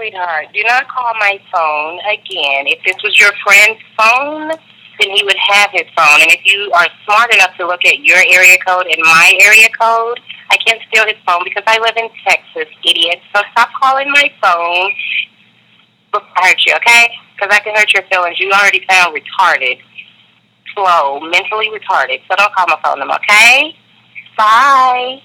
sweetheart, do not call my phone again. If this was your friend's phone, then he would have his phone. And if you are smart enough to look at your area code and my area code, I can't steal his phone because I live in Texas, idiot. So stop calling my phone before I hurt you, okay? Because I can hurt your feelings. You already sound retarded, slow, mentally retarded. So don't call my phone okay? Bye.